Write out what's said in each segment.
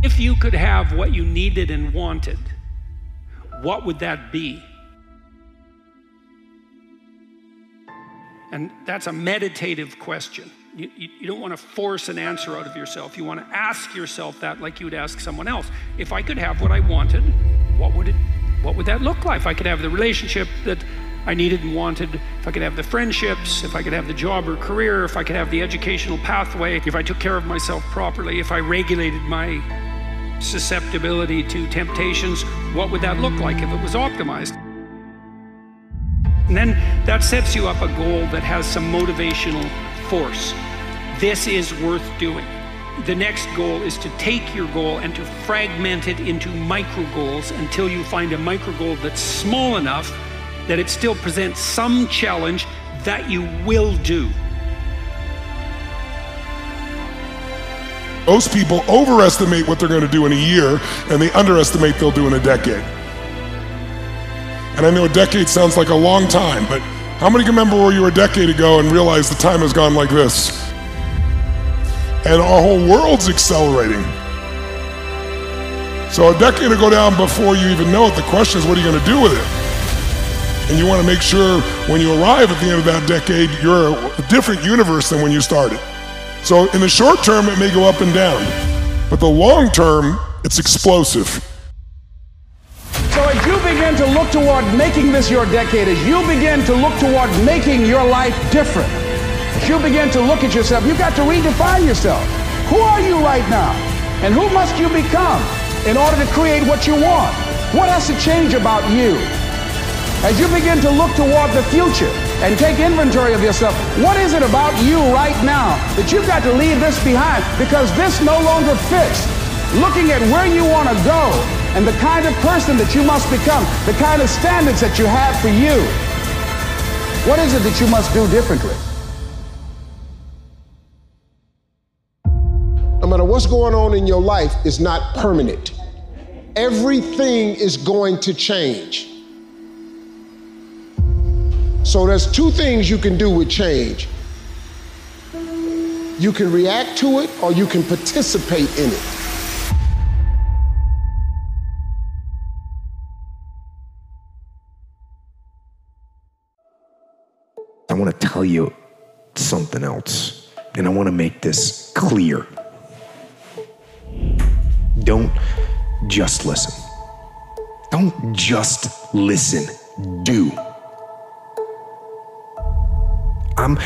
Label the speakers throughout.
Speaker 1: If you could have what you needed and wanted, what would that be? And that's a meditative question. You, you, you, don't want to force an answer out of yourself. You want to ask yourself that like you would ask someone else. If I could have what I wanted, what would it what would that look like? If I could have the relationship that I needed and wanted, if I could have the friendships, if I could have the job or career, if I could have the educational pathway, if I took care of myself properly, if I regulated my susceptibility to temptations, what would that look like if it was optimized? And then that sets you up a goal that has some motivational force. This is worth doing. The next goal is to take your goal and to fragment it into micro goals until you find a micro goal that's small enough that it still presents some challenge that you will do.
Speaker 2: Most people overestimate what they're going to do in a year and they underestimate they'll do in a decade. And I know a decade sounds like a long time, but how many can remember where you were a decade ago and realize the time has gone like this? And our whole world's accelerating. So a decade to go down before you even know it, the question is what are you going to do with it? And you want to make sure when you arrive at the end of that decade, you're a different universe than when you started. So in the short term, it may go up and down, but the long term, it's explosive.
Speaker 3: So as you begin to look toward making this your decade, as you begin to look toward making your life different, as you begin to look at yourself, you've got to redefine yourself. Who are you right now? And who must you become in order to create what you want? What has to change about you? As you begin to look toward the future and take inventory of yourself, what is it about you right now that you've got to leave this behind because this no longer fits? Looking at where you want to go and the kind of person that you must become, the kind of standards that you have for you. What is it that you must do differently?
Speaker 4: No matter what's going on in your life, it's not permanent. Everything is going to change. So there's two things you can do with change. You can react to it or you can participate in it.
Speaker 5: I want to tell you something else, and I want to make this clear. Don't just listen. Don't just listen. Do. I'm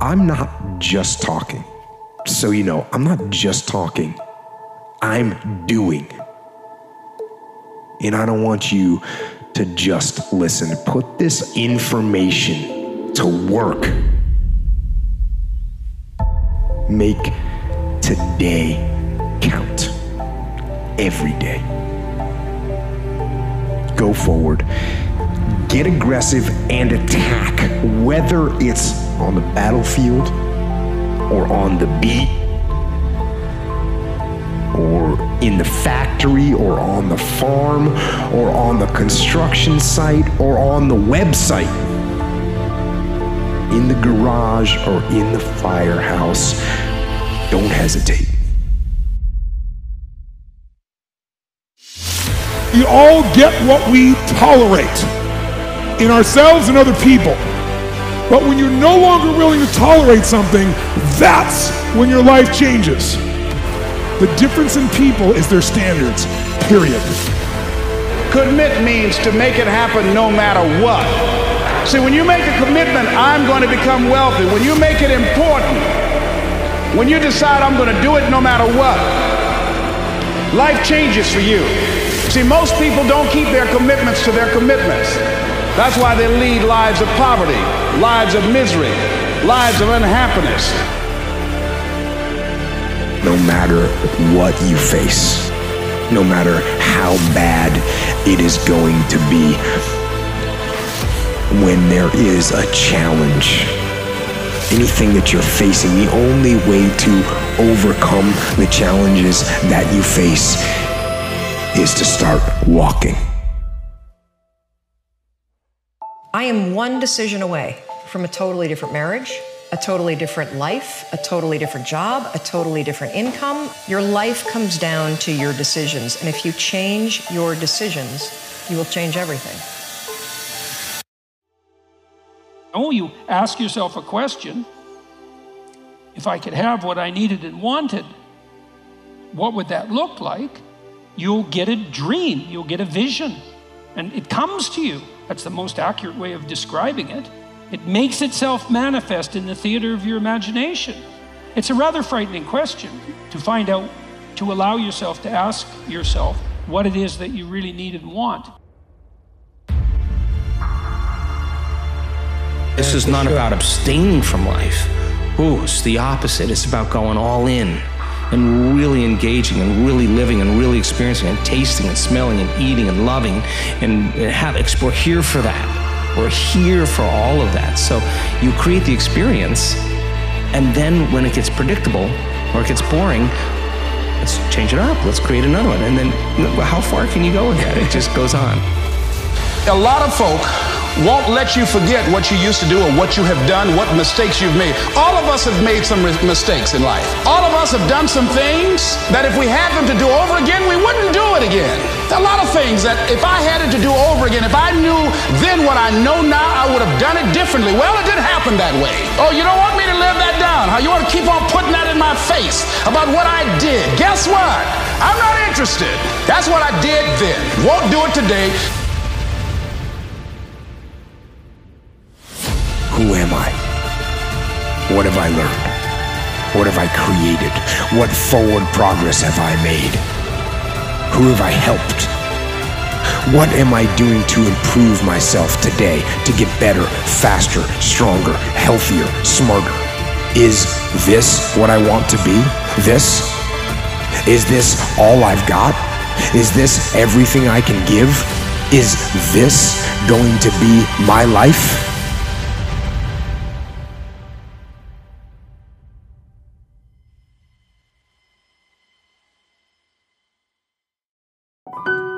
Speaker 5: I'm not just talking. So you know, I'm not just talking. I'm doing. And I don't want you to just listen. Put this information to work. Make today count. Every day. Go forward. Get aggressive and attack, whether it's on the battlefield or on the beat or in the factory or on the farm or on the construction site or on the website in the garage or in the firehouse, don't hesitate.
Speaker 2: We all get what we tolerate in ourselves and other people. But when you're no longer willing to tolerate something, that's when your life changes. The difference in people is their standards, period.
Speaker 3: Commit means to make it happen no matter what. See, when you make a commitment, I'm going to become wealthy, when you make it important, when you decide I'm going to do it no matter what, life changes for you. See, most people don't keep their commitments to their commitments. That's why they lead lives of poverty, lives of misery, lives of unhappiness.
Speaker 5: No matter what you face, no matter how bad it is going to be, when there is a challenge. Anything that you're facing, the only way to overcome the challenges that you face is to start walking.
Speaker 6: I am one decision away from a totally different marriage, a totally different life, a totally different job, a totally different income. Your life comes down to your decisions. And if you change your decisions, you will change everything.
Speaker 1: Oh, you ask yourself a question if I could have what I needed and wanted, what would that look like? You'll get a dream, you'll get a vision, and it comes to you. That's the most accurate way of describing it. It makes itself manifest in the theater of your imagination. It's a rather frightening question to find out, to allow yourself to ask yourself what it is that you really need and want.
Speaker 7: This is not about abstaining from life. Ooh, it's the opposite. It's about going all in and really engaging and really living and really experiencing and tasting and smelling and eating and loving and have we're here for that. We're here for all of that. So you create the experience, and then when it gets predictable or it gets boring, let's change it up. Let's create another one. And then how far can you go with that? It just goes on.
Speaker 3: A lot of folk won't let you forget what you used to do or what you have done, what mistakes you've made. All of us have made some mistakes in life. All of us have done some things that if we had them to do over again, we wouldn't do it again. A lot of things that if I had it to do over again, if I knew then what I know now, I would have done it differently. Well, it didn't happen that way. Oh, you don't want me to live that down? How you want to keep on putting that in my face about what I did? Guess what? I'm not interested. That's what I did then. Won't do it today.
Speaker 5: Who am I? What have I learned? What have I created? What forward progress have I made? Who have I helped? What am I doing to improve myself today to get better, faster, stronger, healthier, smarter? Is this what I want to be? This? Is this all I've got? Is this everything I can give? Is this going to be my life? you